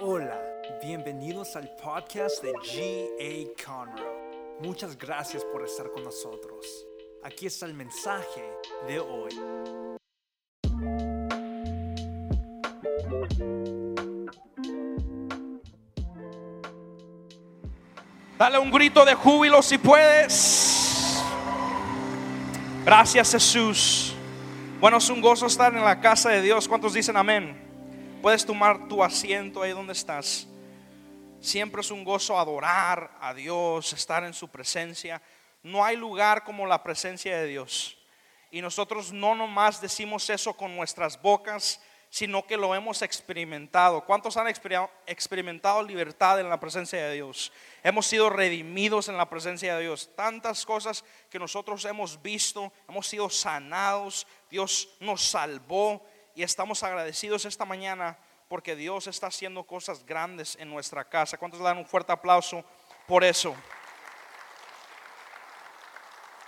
Hola, bienvenidos al podcast de G.A. Conroe. Muchas gracias por estar con nosotros. Aquí está el mensaje de hoy. Dale un grito de júbilo si puedes. Gracias Jesús. Bueno, es un gozo estar en la casa de Dios. ¿Cuántos dicen amén? Puedes tomar tu asiento ahí donde estás. Siempre es un gozo adorar a Dios, estar en su presencia. No hay lugar como la presencia de Dios. Y nosotros no nomás decimos eso con nuestras bocas, sino que lo hemos experimentado. ¿Cuántos han experimentado libertad en la presencia de Dios? Hemos sido redimidos en la presencia de Dios. Tantas cosas que nosotros hemos visto, hemos sido sanados, Dios nos salvó y estamos agradecidos esta mañana porque Dios está haciendo cosas grandes en nuestra casa. ¿Cuántos le dan un fuerte aplauso por eso?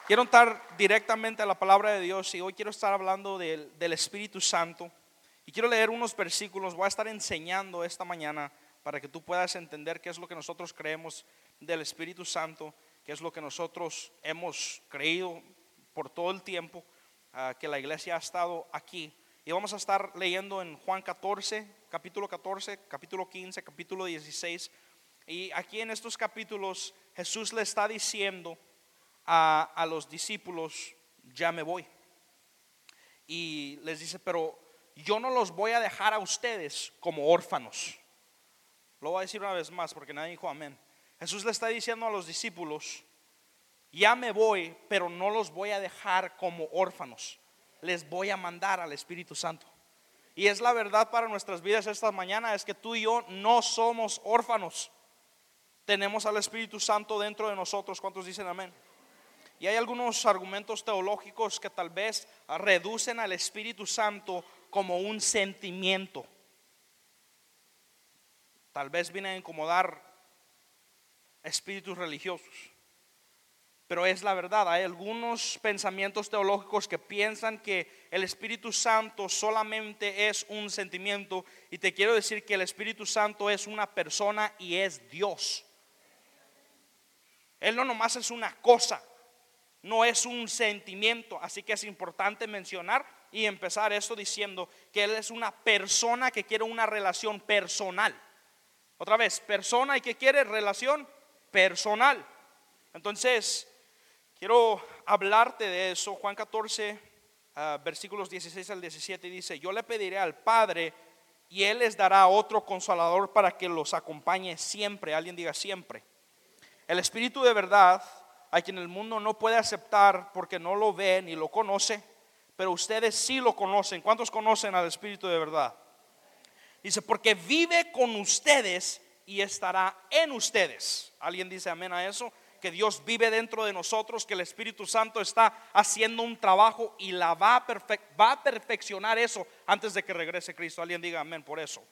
Quiero entrar directamente a la palabra de Dios y hoy quiero estar hablando del, Espíritu Santo. Y quiero leer unos versículos, voy a estar enseñando esta mañana para que tú puedas entender qué es lo que nosotros creemos del Espíritu Santo, qué es lo que nosotros hemos creído por todo el tiempo ah, que la iglesia ha estado aquí. Y vamos a estar leyendo en Juan 14, capítulo 14, capítulo 15, capítulo 16. Y aquí en estos capítulos Jesús le está diciendo a, a los discípulos, ya me voy. Y les dice, pero yo no los voy a dejar a ustedes como órfanos. Lo voy a decir una vez más porque nadie dijo amén. Jesús le está diciendo a los discípulos, ya me voy, pero no los voy a dejar como órfanos. Les voy a mandar al Espíritu Santo. Y es la verdad para nuestras vidas esta mañana, es que tú y yo no somos órfanos. Tenemos al Espíritu Santo dentro de nosotros. ¿Cuántos dicen amén? Y hay algunos argumentos teológicos que tal vez reducen al Espíritu Santo como un sentimiento. Tal vez viene a incomodar espíritus religiosos. Pero es la verdad, hay algunos pensamientos teológicos que piensan que el Espíritu Santo solamente es un sentimiento y te quiero decir que el Espíritu Santo es una persona y es Dios. Él no nomás es una cosa, no es un sentimiento, así que es importante mencionar y empezar esto diciendo que Él es una persona que quiere una relación personal. Otra vez, persona y que quiere relación personal. Entonces, quiero hablarte de eso. Juan 14, ah, versículos 16 al 17 dice, yo le pediré al Padre y Él les dará otro consolador para que los acompañe siempre. Alguien diga siempre. El Espíritu de verdad, a quien el mundo no puede aceptar porque no lo ve ni lo conoce, pero ustedes sí lo conocen. ¿Cuántos conocen al Espíritu de verdad? Dice, porque vive con ustedes y estará en ustedes. ¿Alguien dice amén a eso? Que Dios vive dentro de nosotros, que el Espíritu Santo está haciendo un trabajo y la va a, va perfeccionar eso antes de que regrese Cristo. Alguien diga amén por eso.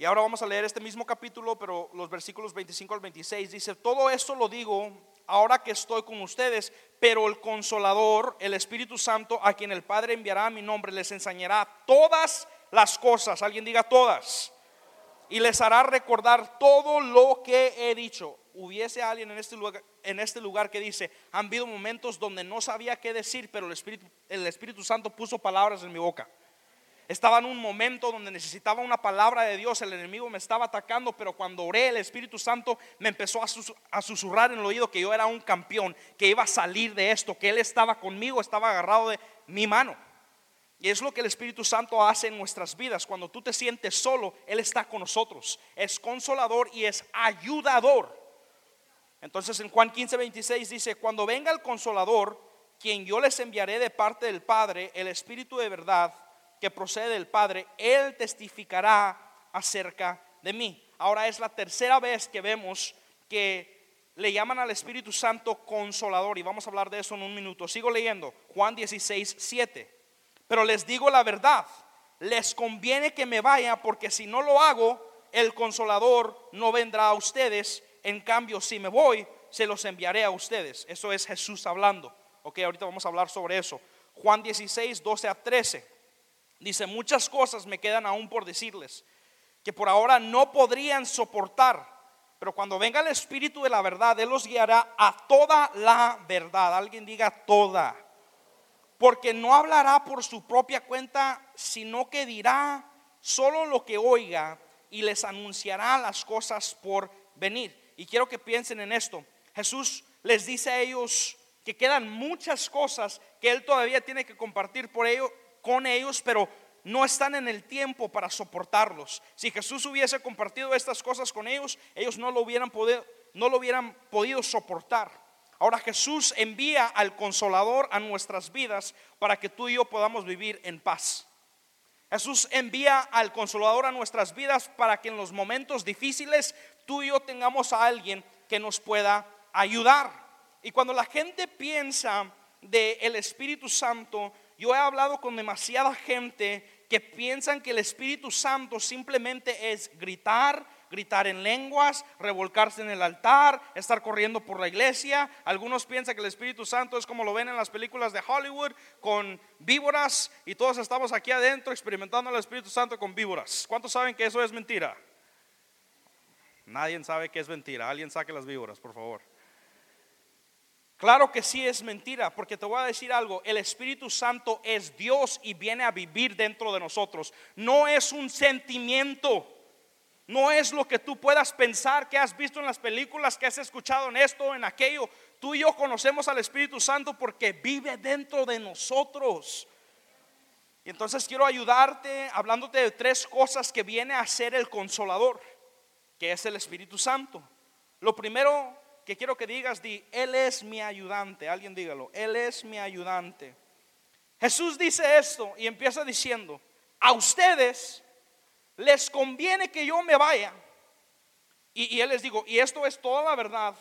Y ahora vamos a leer este mismo capítulo, pero los versículos 25 al 26 dice, todo esto lo digo ahora que estoy con ustedes, pero el consolador, el Espíritu Santo, a quien el Padre enviará mi nombre, les enseñará todas las cosas, alguien diga todas, y les hará recordar todo lo que he dicho. Hubiese alguien en este lugar, en este lugar que dice, han habido momentos donde no sabía qué decir, pero el Espíritu, el Espíritu Santo puso palabras en mi boca. Estaba en un momento donde necesitaba una palabra de Dios, el enemigo me estaba atacando, pero cuando oré el Espíritu Santo me empezó a, susurrar en el oído que yo era un campeón, que iba a salir de esto, que Él estaba conmigo, estaba agarrado de mi mano. Y es lo que el Espíritu Santo hace en nuestras vidas. Cuando tú te sientes solo, Él está con nosotros. Es consolador y es ayudador. Entonces en Juan 15, 26 dice, cuando venga el consolador, quien yo les enviaré de parte del Padre, el Espíritu de verdad, que procede del Padre, Él testificará acerca de mí. Ahora es la tercera vez que vemos que le llaman al Espíritu Santo consolador y vamos a hablar de eso en un minuto. Sigo leyendo Juan 16, 7. Pero les digo la verdad, les conviene que me vaya porque si no lo hago, el consolador no vendrá a ustedes. En cambio, si me voy, se los enviaré a ustedes. Eso es Jesús hablando. Ok, ahorita vamos a hablar sobre eso. Juan 16, 12 a 13. Dice, muchas cosas me quedan aún por decirles que por ahora no podrían soportar. Pero cuando venga el Espíritu de la verdad, Él los guiará a toda la verdad. Alguien diga toda. Porque no hablará por su propia cuenta, sino que dirá solo lo que oiga y les anunciará las cosas por venir. Y quiero que piensen en esto. Jesús les dice a ellos que quedan muchas cosas que Él todavía tiene que compartir por ello, con ellos, pero no están en el tiempo para soportarlos. Si Jesús hubiese compartido estas cosas con ellos, ellos no lo hubieran podido, no lo hubieran podido soportar. Ahora Jesús envía al consolador a nuestras vidas para que tú y yo podamos vivir en paz. Jesús envía al consolador a nuestras vidas para que en los momentos difíciles tú y yo tengamos a alguien que nos pueda ayudar. Y cuando la gente piensa de el Espíritu Santo, yo he hablado con demasiada gente que piensan que el Espíritu Santo simplemente es gritar, gritar en lenguas, revolcarse en el altar, estar corriendo por la iglesia. Algunos piensan que el Espíritu Santo es como lo ven en las películas de Hollywood con víboras y todos estamos aquí adentro experimentando el Espíritu Santo con víboras. ¿Cuántos saben que eso es mentira? Nadie sabe que es mentira. Alguien saque las víboras, por favor. Claro que sí es mentira, porque te voy a decir algo, el Espíritu Santo es Dios y viene a vivir dentro de nosotros. No es un sentimiento, no es lo que tú puedas pensar que has visto en las películas, que has escuchado en esto, en aquello. Tú y yo conocemos al Espíritu Santo porque vive dentro de nosotros. Y entonces quiero ayudarte hablándote de tres cosas que viene a ser el consolador, que es el Espíritu Santo. Lo primero que quiero que digas, di, Él es mi ayudante. Alguien dígalo, Él es mi ayudante. Jesús dice esto y empieza diciendo, a ustedes les conviene que yo me vaya. Y, Él les digo, y esto es toda la verdad.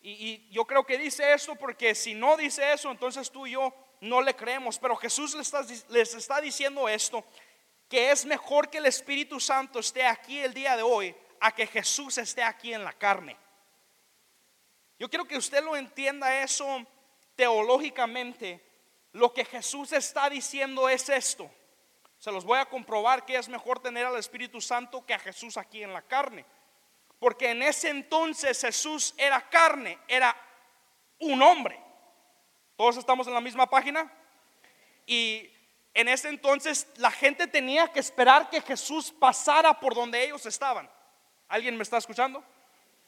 Y, y, yo creo que dice esto porque si no dice eso, entonces tú y yo no le creemos. Pero Jesús les está, les está diciendo esto, que es mejor que el Espíritu Santo esté aquí el día de hoy a que Jesús esté aquí en la carne. Yo quiero que usted lo entienda eso teológicamente. Lo que Jesús está diciendo es esto. Se los voy a comprobar que es mejor tener al Espíritu Santo que a Jesús aquí en la carne. Porque en ese entonces Jesús era carne, era un hombre. ¿Todos estamos en la misma página? Y en ese entonces la gente tenía que esperar que Jesús pasara por donde ellos estaban. ¿Alguien me está escuchando?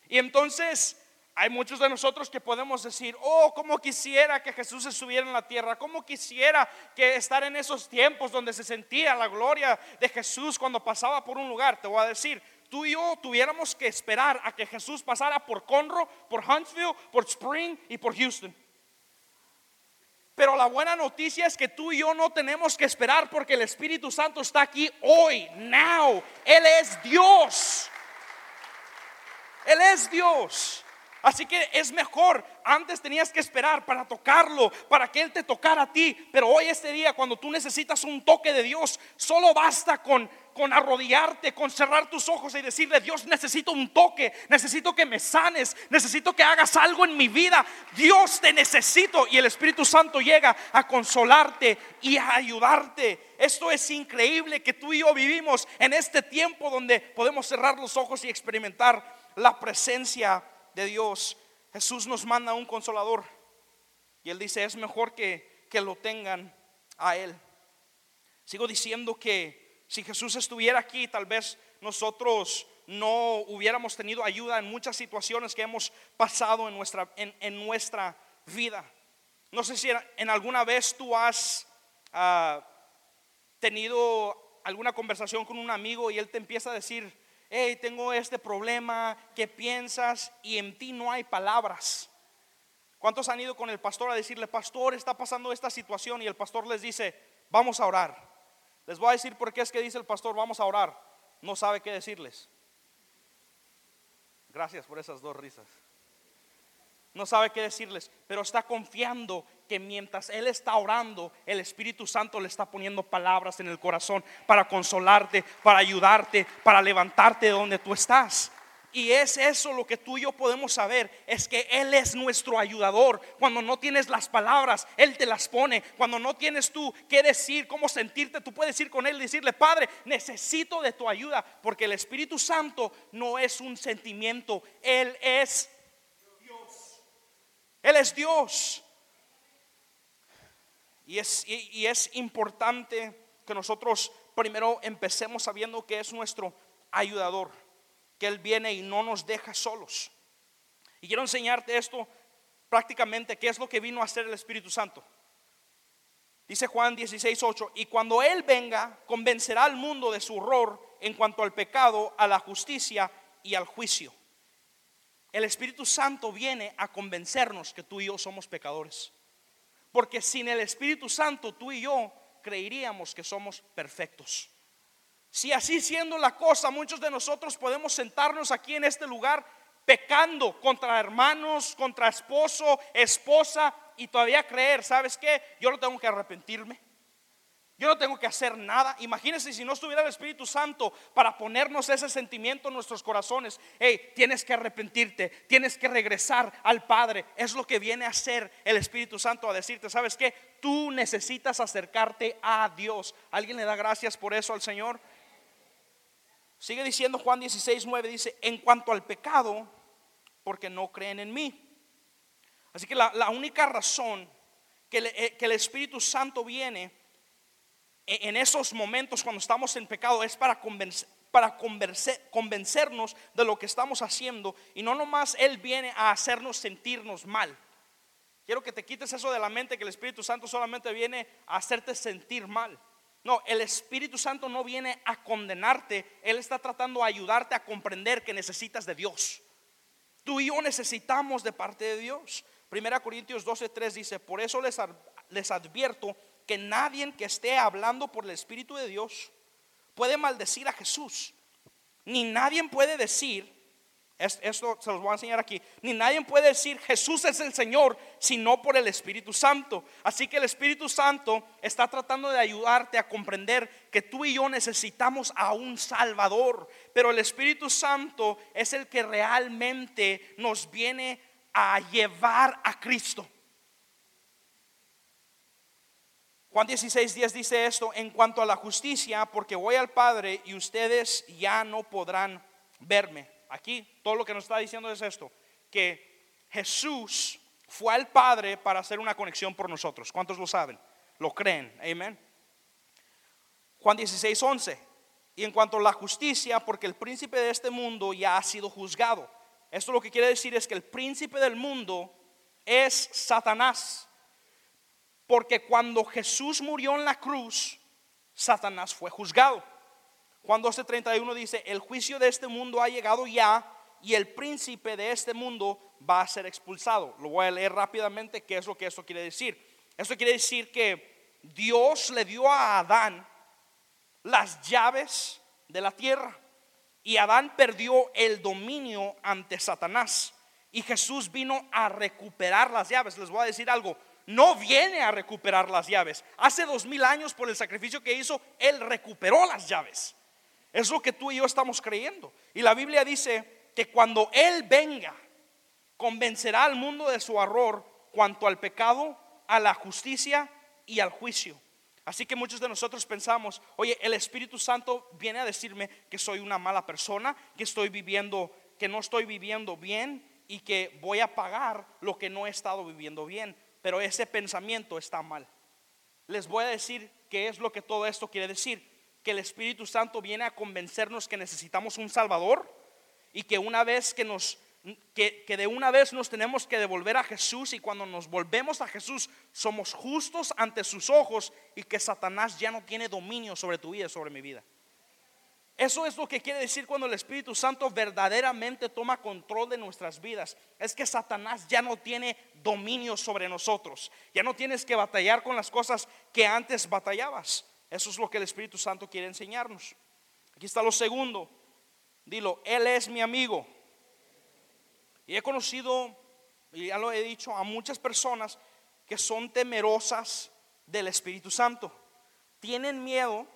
Y entonces hay muchos de nosotros que podemos decir, oh, como quisiera que Jesús estuviera en la tierra, como quisiera que estar en esos tiempos donde se sentía la gloria de Jesús cuando pasaba por un lugar. Te voy a decir, tú y yo tuviéramos que esperar a que Jesús pasara por Conroe, por Huntsville, por Spring y por Houston. Pero la buena noticia es que tú y yo no tenemos que esperar porque el Espíritu Santo está aquí hoy, now. Él es Dios. Él es Dios. Así que es mejor. Antes tenías que esperar para tocarlo, para que Él te tocara a ti. Pero hoy, este día, cuando tú necesitas un toque de Dios, solo basta con, con arrodillarte, con cerrar tus ojos y decirle, Dios, necesito un toque, necesito que me sanes, necesito que hagas algo en mi vida. Dios, te necesito. Y el Espíritu Santo llega a consolarte y a ayudarte. Esto es increíble que tú y yo vivimos en este tiempo donde podemos cerrar los ojos y experimentar la presencia de Dios, Jesús nos manda un consolador. Y Él dice, es mejor que, que lo tengan a Él. Sigo diciendo que si Jesús estuviera aquí, tal vez nosotros no hubiéramos tenido ayuda en muchas situaciones que hemos pasado en nuestra, en, nuestra vida. No sé si en alguna vez tú has ah, tenido alguna conversación con un amigo y él te empieza a decir, hey, tengo este problema, ¿qué piensas? Y en ti no hay palabras. ¿Cuántos han ido con el pastor a decirle, pastor, está pasando esta situación? Y el pastor les dice, vamos a orar. Les voy a decir por qué es que dice el pastor, vamos a orar. No sabe qué decirles. Gracias por esas dos risas. No sabe qué decirles, pero está confiando que mientras Él está orando, el Espíritu Santo le está poniendo palabras en el corazón para consolarte, para ayudarte, para levantarte de donde tú estás. Y es eso lo que tú y yo podemos saber, es que Él es nuestro ayudador. Cuando no tienes las palabras, Él te las pone. Cuando no tienes tú qué decir, cómo sentirte, tú puedes ir con Él y decirle, Padre, necesito de tu ayuda, porque el Espíritu Santo no es un sentimiento, Él es. Él es Dios. Y es, y es importante que nosotros primero empecemos sabiendo que es nuestro ayudador que Él viene y no nos deja solos. Y quiero enseñarte esto prácticamente, qué es lo que vino a hacer el Espíritu Santo. Dice Juan 16, 8, y cuando Él venga, convencerá al mundo de su horror en cuanto al pecado, a la justicia y al juicio. El Espíritu Santo viene a convencernos que tú y yo somos pecadores. Porque sin el Espíritu Santo, tú y yo creeríamos que somos perfectos. Si así siendo la cosa, muchos de nosotros podemos sentarnos aquí en este lugar pecando contra hermanos, contra esposo, esposa y todavía creer, ¿sabes qué? Yo no tengo que arrepentirme. Yo no tengo que hacer nada. Imagínense si no estuviera el Espíritu Santo para ponernos ese sentimiento en nuestros corazones. Hey, tienes que arrepentirte, tienes que regresar al Padre. Es lo que viene a hacer el Espíritu Santo a decirte, ¿sabes qué? Tú necesitas acercarte a Dios. ¿Alguien le da gracias por eso al Señor? Sigue diciendo Juan 16, 9, dice, en cuanto al pecado, porque no creen en mí. Así que la, única razón eh, que, el Espíritu Santo viene en, en, esos momentos cuando estamos en pecado es para para convencernos de lo que estamos haciendo y no nomás Él viene a hacernos sentirnos mal. Quiero que te quites eso de la mente que el Espíritu Santo solamente viene a hacerte sentir mal. No, el Espíritu Santo no viene a condenarte, Él está tratando de ayudarte a comprender que necesitas de Dios. Tú y yo necesitamos de parte de Dios. Primera Corintios 12:3 dice, por eso les, les advierto que nadie que esté hablando por el Espíritu de Dios puede maldecir a Jesús, ni nadie puede decir esto se los voy a enseñar aquí. Ni nadie puede decir Jesús es el Señor sino por el Espíritu Santo. Así que el Espíritu Santo está tratando de ayudarte a comprender que tú y yo necesitamos a un Salvador. Pero el Espíritu Santo es el que realmente nos viene a llevar a Cristo. Juan 16, 10 dice esto en cuanto a la justicia, porque voy al Padre y ustedes ya no podrán verme Aquí todo lo que nos está diciendo es esto, que Jesús fue al Padre para hacer una conexión por nosotros. ¿Cuántos lo saben? Lo creen. Amén. Juan 16, 11. Y en cuanto a la justicia, porque el príncipe de este mundo ya ha sido juzgado. Esto lo que quiere decir es que el príncipe del mundo es Satanás. Porque cuando Jesús murió en la cruz, Satanás fue juzgado. Juan 12:31 dice, el juicio de este mundo ha llegado ya y el príncipe de este mundo va a ser expulsado. Lo voy a leer rápidamente qué es lo que esto quiere decir. Esto quiere decir que Dios le dio a Adán las llaves de la tierra y Adán perdió el dominio ante Satanás y Jesús vino a recuperar las llaves. Les voy a decir algo, no viene a recuperar las llaves. Hace dos mil años por el sacrificio que hizo, Él recuperó las llaves. Es lo que tú y yo estamos creyendo. Y la Biblia dice que cuando Él venga, convencerá al mundo de su error cuanto al pecado, a la justicia y al juicio. Así que muchos de nosotros pensamos, oye, el Espíritu Santo viene a decirme que soy una mala persona, que estoy viviendo, que no estoy viviendo bien y que voy a pagar lo que no he estado viviendo bien. Pero ese pensamiento está mal. Les voy a decir qué es lo que todo esto quiere decir que el Espíritu Santo viene a convencernos que necesitamos un Salvador y que una vez que nos de una vez nos tenemos que devolver a Jesús y cuando nos volvemos a Jesús somos justos ante sus ojos y que Satanás ya no tiene dominio sobre tu vida, sobre mi vida. Eso es lo que quiere decir cuando el Espíritu Santo verdaderamente toma control de nuestras vidas. Es que Satanás ya no tiene dominio sobre nosotros. Ya no tienes que batallar con las cosas que antes batallabas. Eso es lo que el Espíritu Santo quiere enseñarnos. Aquí está lo segundo. Dilo, Él es mi amigo. Y he conocido, y ya lo he dicho, a muchas personas que son temerosas del Espíritu Santo. Tienen miedo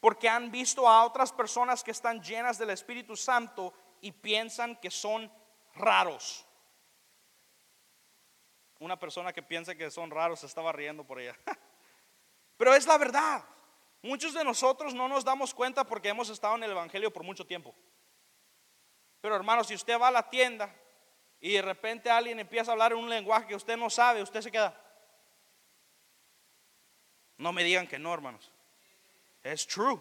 porque han visto a otras personas que están llenas del Espíritu Santo y piensan que son raros. Una persona que piensa que son raros estaba riendo por ella. Pero es la verdad. Muchos de nosotros no nos damos cuenta porque hemos estado en el Evangelio por mucho tiempo. Pero hermano, si usted va a la tienda y de repente alguien empieza a hablar en un lenguaje que usted no sabe, usted se queda. No me digan que no, hermanos. Es true.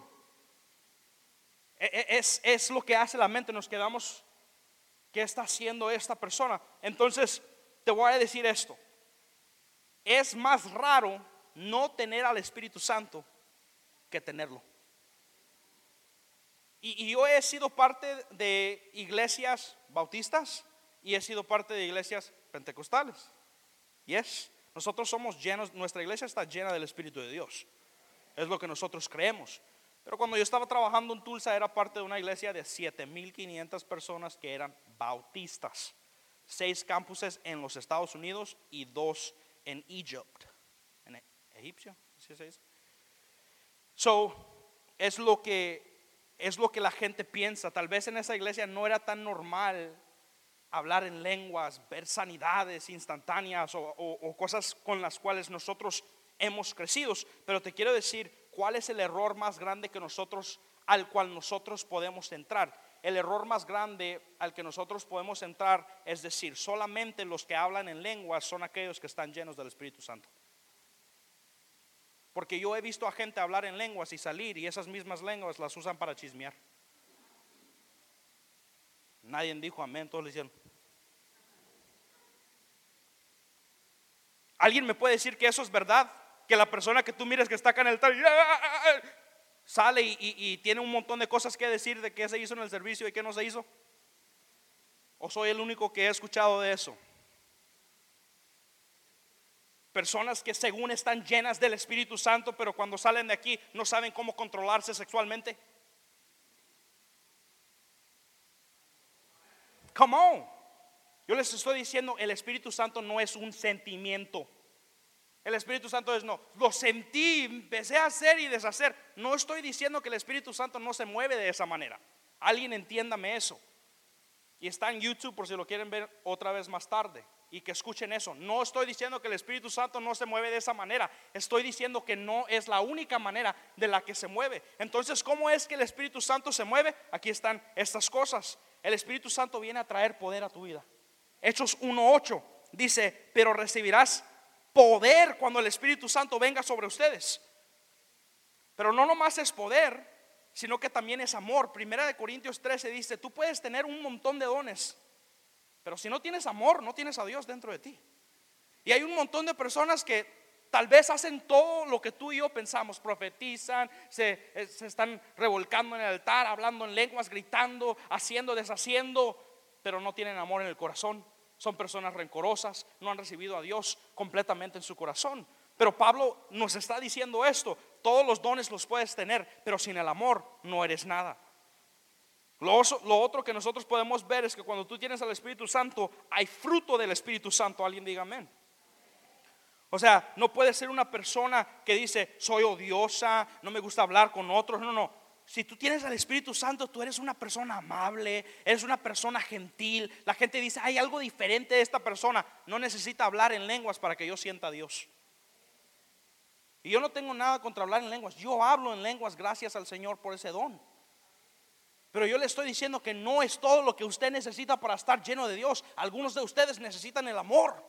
E, e, es, es lo que hace la mente. Nos quedamos, ¿qué está haciendo esta persona? Entonces, te voy a decir esto. Es más raro no tener al Espíritu Santo que tenerlo. Y, yo he sido parte de iglesias bautistas y he sido parte de iglesias pentecostales. Y es, nosotros somos llenos, nuestra iglesia está llena del Espíritu de Dios. Es lo que nosotros creemos. Pero cuando yo estaba trabajando en Tulsa era parte de una iglesia de 7500 personas que eran bautistas. Seis campuses en los Estados Unidos y dos en Egipto. En Egipcio, ¿sí se dice? So, es lo que es lo que la gente piensa. Tal vez en esa iglesia no era tan normal hablar en lenguas, ver sanidades instantáneas o, cosas con las cuales nosotros hemos crecido. Pero te quiero decir cuál es el error más grande que nosotros, al cual nosotros podemos entrar. El error más grande al que nosotros podemos entrar es decir, solamente los que hablan en lenguas son aquellos que están llenos del Espíritu Santo. Porque yo he visto a gente hablar en lenguas y salir y esas mismas lenguas las usan para chismear. Nadie dijo amén, todos le hicieron. ¿Alguien me puede decir que eso es verdad? Que la persona que tú mires que está acá en el tal sale y, y, tiene un montón de cosas que decir de qué se hizo en el servicio y qué no se hizo. ¿O soy el único que he escuchado de eso? Personas que según están llenas del Espíritu Santo, pero cuando salen de aquí no saben cómo controlarse sexualmente. Come on. Yo les estoy diciendo, el Espíritu Santo no es un sentimiento. El Espíritu Santo es no, lo sentí, empecé a hacer y deshacer. No estoy diciendo que el Espíritu Santo no se mueve de esa manera. Alguien entiéndame eso. Y está en YouTube por si lo quieren ver otra vez más tarde y que escuchen eso. No estoy diciendo que el Espíritu Santo no se mueve de esa manera. Estoy diciendo que no es la única manera de la que se mueve. Entonces, ¿cómo es que el Espíritu Santo se mueve? Aquí están estas cosas. El Espíritu Santo viene a traer poder a tu vida. Hechos 1.8 dice, pero recibirás poder cuando el Espíritu Santo venga sobre ustedes. Pero no nomás es poder, sino que también es amor. Primera de Corintios 13 dice, tú puedes tener un montón de dones pero si no tienes amor, no tienes a Dios dentro de ti. Y hay un montón de personas que tal vez hacen todo lo que tú y yo pensamos, profetizan, se, eh, se, están revolcando en el altar, hablando en lenguas, gritando, haciendo, deshaciendo, pero no tienen amor en el corazón. Son personas rencorosas, no han recibido a Dios completamente en su corazón. Pero Pablo nos está diciendo esto, todos los dones los puedes tener, pero sin el amor no eres nada. Lo, otro que nosotros podemos ver es que cuando tú tienes al Espíritu Santo, hay fruto del Espíritu Santo. Alguien diga amén. O sea, no puede ser una persona que dice, soy odiosa, no me gusta hablar con otros. No, no. Si tú tienes al Espíritu Santo, tú eres una persona amable, eres una persona gentil. La gente dice, hay algo diferente de esta persona. No necesita hablar en lenguas para que yo sienta a Dios. Y yo no tengo nada contra hablar en lenguas. Yo hablo en lenguas gracias al Señor por ese don. Pero yo le estoy diciendo que no es todo lo que usted necesita para estar lleno de Dios. Algunos de ustedes necesitan el amor.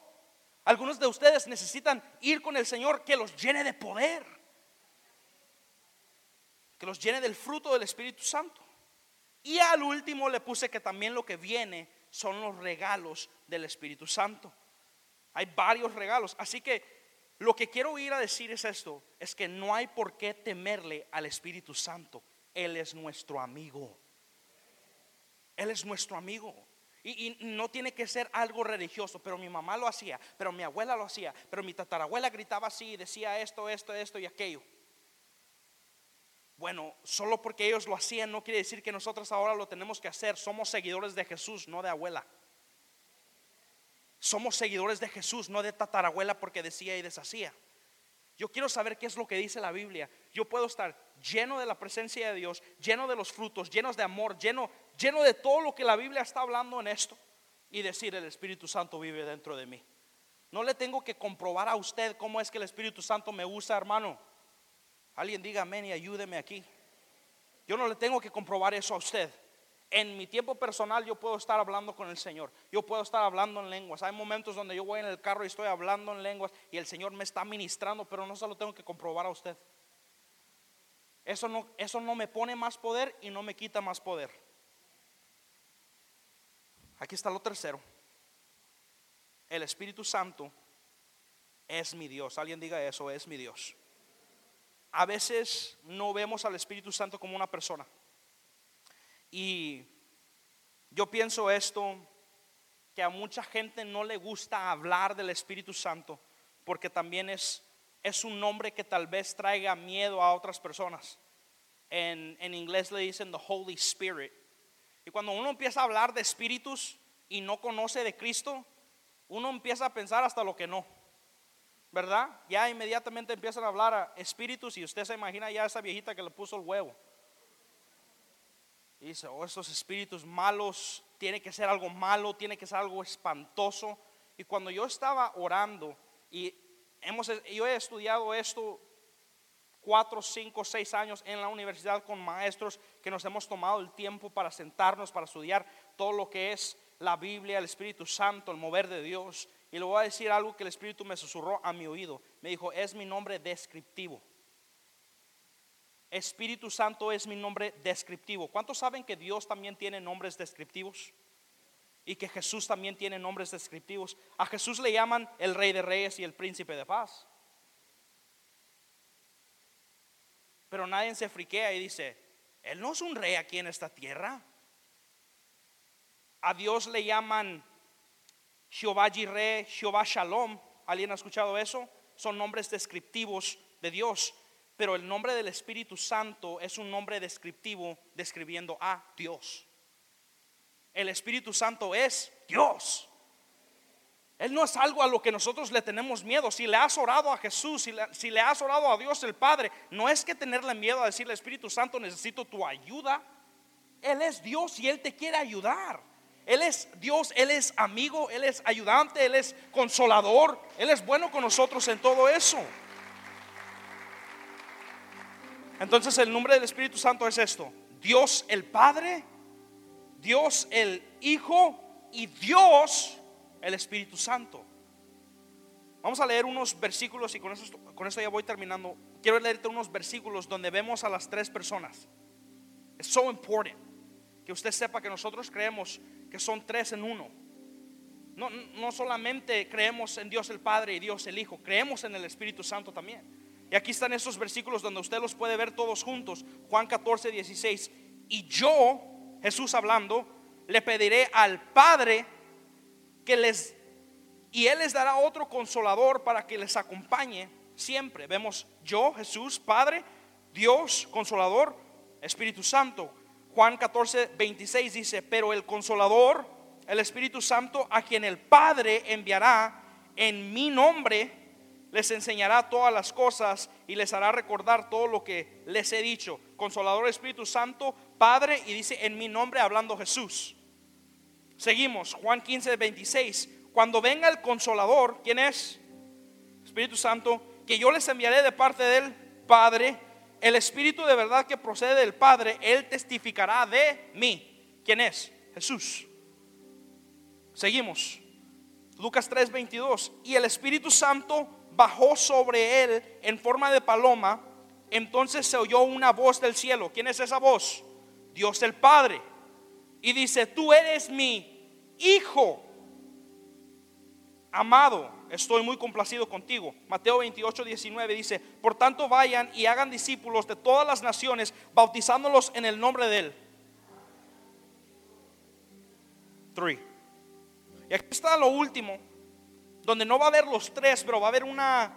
Algunos de ustedes necesitan ir con el Señor que los llene de poder. Que los llene del fruto del Espíritu Santo. Y al último le puse que también lo que viene son los regalos del Espíritu Santo. Hay varios regalos. Así que lo que quiero ir a decir es esto. Es que no hay por qué temerle al Espíritu Santo. Él es nuestro amigo. Él es nuestro amigo. Y, no tiene que ser algo religioso, pero mi mamá lo hacía, pero mi abuela lo hacía, pero mi tatarabuela gritaba así y decía esto, esto, esto y aquello. Bueno, solo porque ellos lo hacían no quiere decir que nosotros ahora lo tenemos que hacer. Somos seguidores de Jesús, no de abuela. Somos seguidores de Jesús, no de tatarabuela porque decía y deshacía. Yo quiero saber qué es lo que dice la Biblia. Yo puedo estar lleno de la presencia de Dios, lleno de los frutos, llenos de amor, lleno, lleno de todo lo que la Biblia está hablando en esto y decir el Espíritu Santo vive dentro de mí. No le tengo que comprobar a usted cómo es que el Espíritu Santo me usa, hermano. Alguien diga amén y ayúdeme aquí. Yo no le tengo que comprobar eso a usted. En mi tiempo personal yo puedo estar hablando con el Señor. Yo puedo estar hablando en lenguas. Hay momentos donde yo voy en el carro y estoy hablando en lenguas y el Señor me está ministrando, pero no se lo tengo que comprobar a usted. Eso no, eso no me pone más poder y no me quita más poder. Aquí está lo tercero. El Espíritu Santo es mi Dios. Alguien diga eso, es mi Dios. A veces no vemos al Espíritu Santo como una persona. Y yo pienso esto, que a mucha gente no le gusta hablar del Espíritu Santo, porque también es, es un nombre que tal vez traiga miedo a otras personas. En, en inglés le dicen the Holy Spirit. Y cuando uno empieza a hablar de espíritus y no conoce de Cristo, uno empieza a pensar hasta lo que no. ¿Verdad? Ya inmediatamente empiezan a hablar a espíritus y usted se imagina ya esa viejita que le puso el huevo. Y dice, oh, estos espíritus malos, tiene que ser algo malo, tiene que ser algo espantoso. Y cuando yo estaba orando, y hemos, yo he estudiado esto cuatro, cinco, seis años en la universidad con maestros que nos hemos tomado el tiempo para sentarnos, para estudiar todo lo que es la Biblia, el Espíritu Santo, el mover de Dios. Y le voy a decir algo que el Espíritu me susurró a mi oído. Me dijo, es mi nombre descriptivo. Espíritu Santo es mi nombre descriptivo. ¿Cuántos saben que Dios también tiene nombres descriptivos? Y que Jesús también tiene nombres descriptivos. A Jesús le llaman el Rey de Reyes y el Príncipe de Paz. Pero nadie se friquea y dice, Él no es un rey aquí en esta tierra. A Dios le llaman Jehová Jireh, Jehová Shalom. ¿Alguien ha escuchado eso? Son nombres descriptivos de Dios pero el nombre del Espíritu Santo es un nombre descriptivo describiendo a Dios. El Espíritu Santo es Dios. Él no es algo a lo que nosotros le tenemos miedo. Si le has orado a Jesús, si le, si le has orado a Dios el Padre, no es que tenerle miedo a decirle, Espíritu Santo, necesito tu ayuda. Él es Dios y Él te quiere ayudar. Él es Dios, Él es amigo, Él es ayudante, Él es consolador, Él es bueno con nosotros en todo eso. Entonces el nombre del Espíritu Santo es esto. Dios el Padre, Dios el Hijo y Dios el Espíritu Santo. Vamos a leer unos versículos y con eso, con ya voy terminando. Quiero leerte unos versículos donde vemos a las tres personas. Es so important que usted sepa que nosotros creemos que son tres en uno. No, no solamente creemos en Dios el Padre y Dios el Hijo, creemos en el Espíritu Santo también. Y aquí están esos versículos donde usted los puede ver todos juntos. Juan 14, 16. Y yo, Jesús hablando, le pediré al Padre que les... Y Él les dará otro consolador para que les acompañe siempre. Vemos yo, Jesús, Padre, Dios, consolador, Espíritu Santo. Juan 14, 26 dice, pero el consolador, el Espíritu Santo, a quien el Padre enviará en mi nombre, les enseñará todas las cosas y les hará recordar todo lo que les he dicho. Consolador Espíritu Santo, Padre, y dice en mi nombre hablando Jesús. Seguimos, Juan 15, 26. Cuando venga el consolador, ¿quién es? Espíritu Santo, que yo les enviaré de parte del Padre, el Espíritu de verdad que procede del Padre, Él testificará de mí. ¿Quién es? Jesús. Seguimos. Lucas 3, 22. Y el Espíritu Santo bajó sobre él en forma de paloma, entonces se oyó una voz del cielo. ¿Quién es esa voz? Dios el Padre. Y dice, tú eres mi hijo amado, estoy muy complacido contigo. Mateo 28, 19 dice, por tanto vayan y hagan discípulos de todas las naciones, bautizándolos en el nombre de él. Three. Y aquí está lo último, donde no va a haber los tres, pero va a haber una...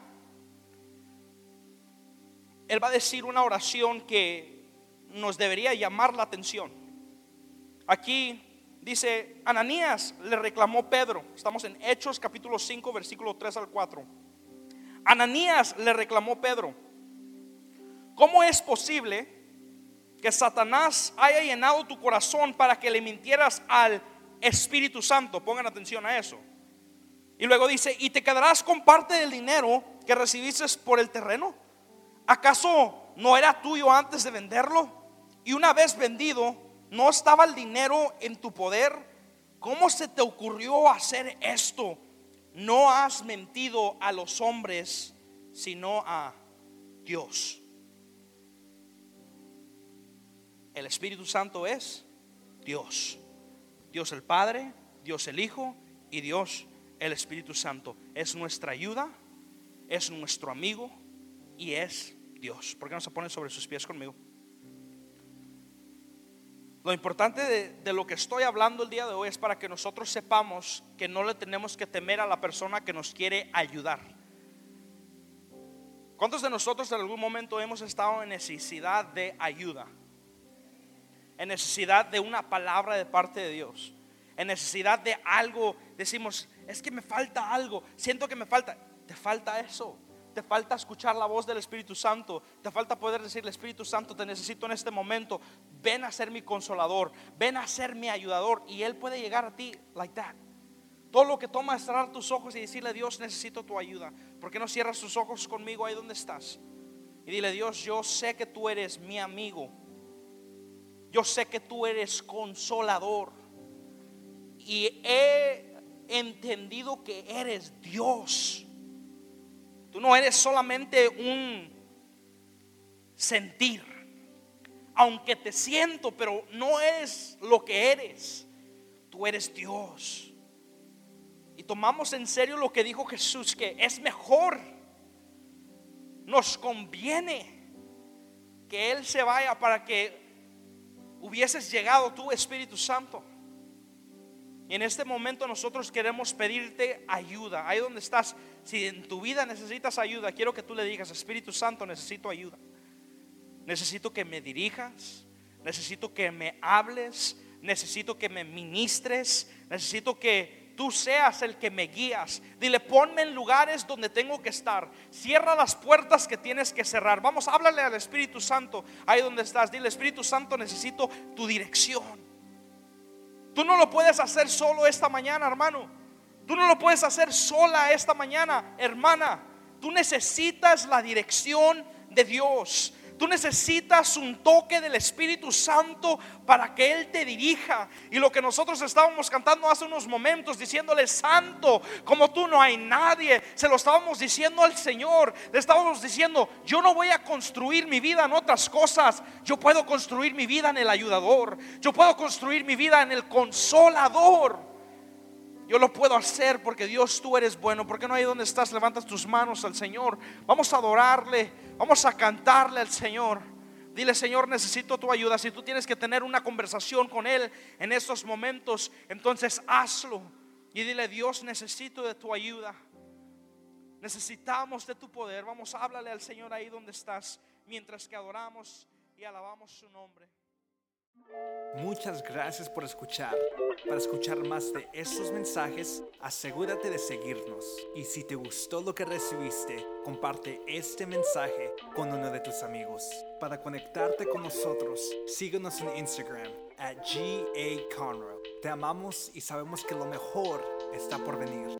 Él va a decir una oración que nos debería llamar la atención. Aquí dice, Ananías le reclamó Pedro, estamos en Hechos capítulo 5, versículo 3 al 4. Ananías le reclamó Pedro, ¿cómo es posible que Satanás haya llenado tu corazón para que le mintieras al Espíritu Santo? Pongan atención a eso. Y luego dice, ¿y te quedarás con parte del dinero que recibiste por el terreno? ¿Acaso no era tuyo antes de venderlo? Y una vez vendido, ¿no estaba el dinero en tu poder? ¿Cómo se te ocurrió hacer esto? No has mentido a los hombres, sino a Dios. El Espíritu Santo es Dios. Dios el Padre, Dios el Hijo y Dios el Espíritu Santo. Es nuestra ayuda, es nuestro amigo y es Dios. ¿Por qué no se ponen sobre sus pies conmigo? Lo importante de, lo que estoy hablando el día de hoy es para que nosotros sepamos que no le tenemos que temer a la persona que nos quiere ayudar. ¿Cuántos de nosotros en algún momento hemos estado en necesidad de ayuda? En necesidad de una palabra de parte de Dios. En necesidad de algo. Decimos, es que me falta algo. Siento que me falta. Te falta eso te falta escuchar la voz del Espíritu Santo, te falta poder decirle, Espíritu Santo, te necesito en este momento, ven a ser mi consolador, ven a ser mi ayudador y Él puede llegar a ti like that. Todo lo que toma es cerrar tus ojos y decirle, Dios, necesito tu ayuda. ¿Por qué no cierras tus ojos conmigo ahí donde estás? Y dile, Dios, yo sé que tú eres mi amigo. Yo sé que tú eres consolador. Y he entendido que eres Dios Tú no eres solamente un sentir, aunque te siento, pero no es lo que eres. Tú eres Dios. Y tomamos en serio lo que dijo Jesús, que es mejor, nos conviene que Él se vaya para que hubieses llegado tú, Espíritu Santo. Y en este momento nosotros queremos pedirte ayuda. Ahí donde estás, si en tu vida necesitas ayuda, quiero que tú le digas, Espíritu Santo, necesito ayuda. Necesito que me dirijas, necesito que me hables, necesito que me ministres, necesito que tú seas el que me guías. Dile, ponme en lugares donde tengo que estar. Cierra las puertas que tienes que cerrar. Vamos, háblale al Espíritu Santo ahí donde estás. Dile, Espíritu Santo, necesito tu dirección. Tú no lo puedes hacer solo esta mañana, hermano. Tú no lo puedes hacer sola esta mañana, hermana. Tú necesitas la dirección de Dios. Tú necesitas un toque del Espíritu Santo para que Él te dirija. Y lo que nosotros estábamos cantando hace unos momentos, diciéndole, Santo, como tú no hay nadie, se lo estábamos diciendo al Señor. Le estábamos diciendo, yo no voy a construir mi vida en otras cosas. Yo puedo construir mi vida en el ayudador. Yo puedo construir mi vida en el consolador. Yo lo puedo hacer porque Dios tú eres bueno. Porque no hay donde estás? Levantas tus manos al Señor. Vamos a adorarle. Vamos a cantarle al Señor. Dile, Señor, necesito tu ayuda. Si tú tienes que tener una conversación con Él en estos momentos, entonces hazlo. Y dile, Dios, necesito de tu ayuda. Necesitamos de tu poder. Vamos, háblale al Señor ahí donde estás, mientras que adoramos y alabamos su nombre. Muchas gracias por escuchar. Para escuchar más de estos mensajes, asegúrate de seguirnos. Y si te gustó lo que recibiste, comparte este mensaje con uno de tus amigos. Para conectarte con nosotros, síguenos en Instagram at GA Te amamos y sabemos que lo mejor está por venir.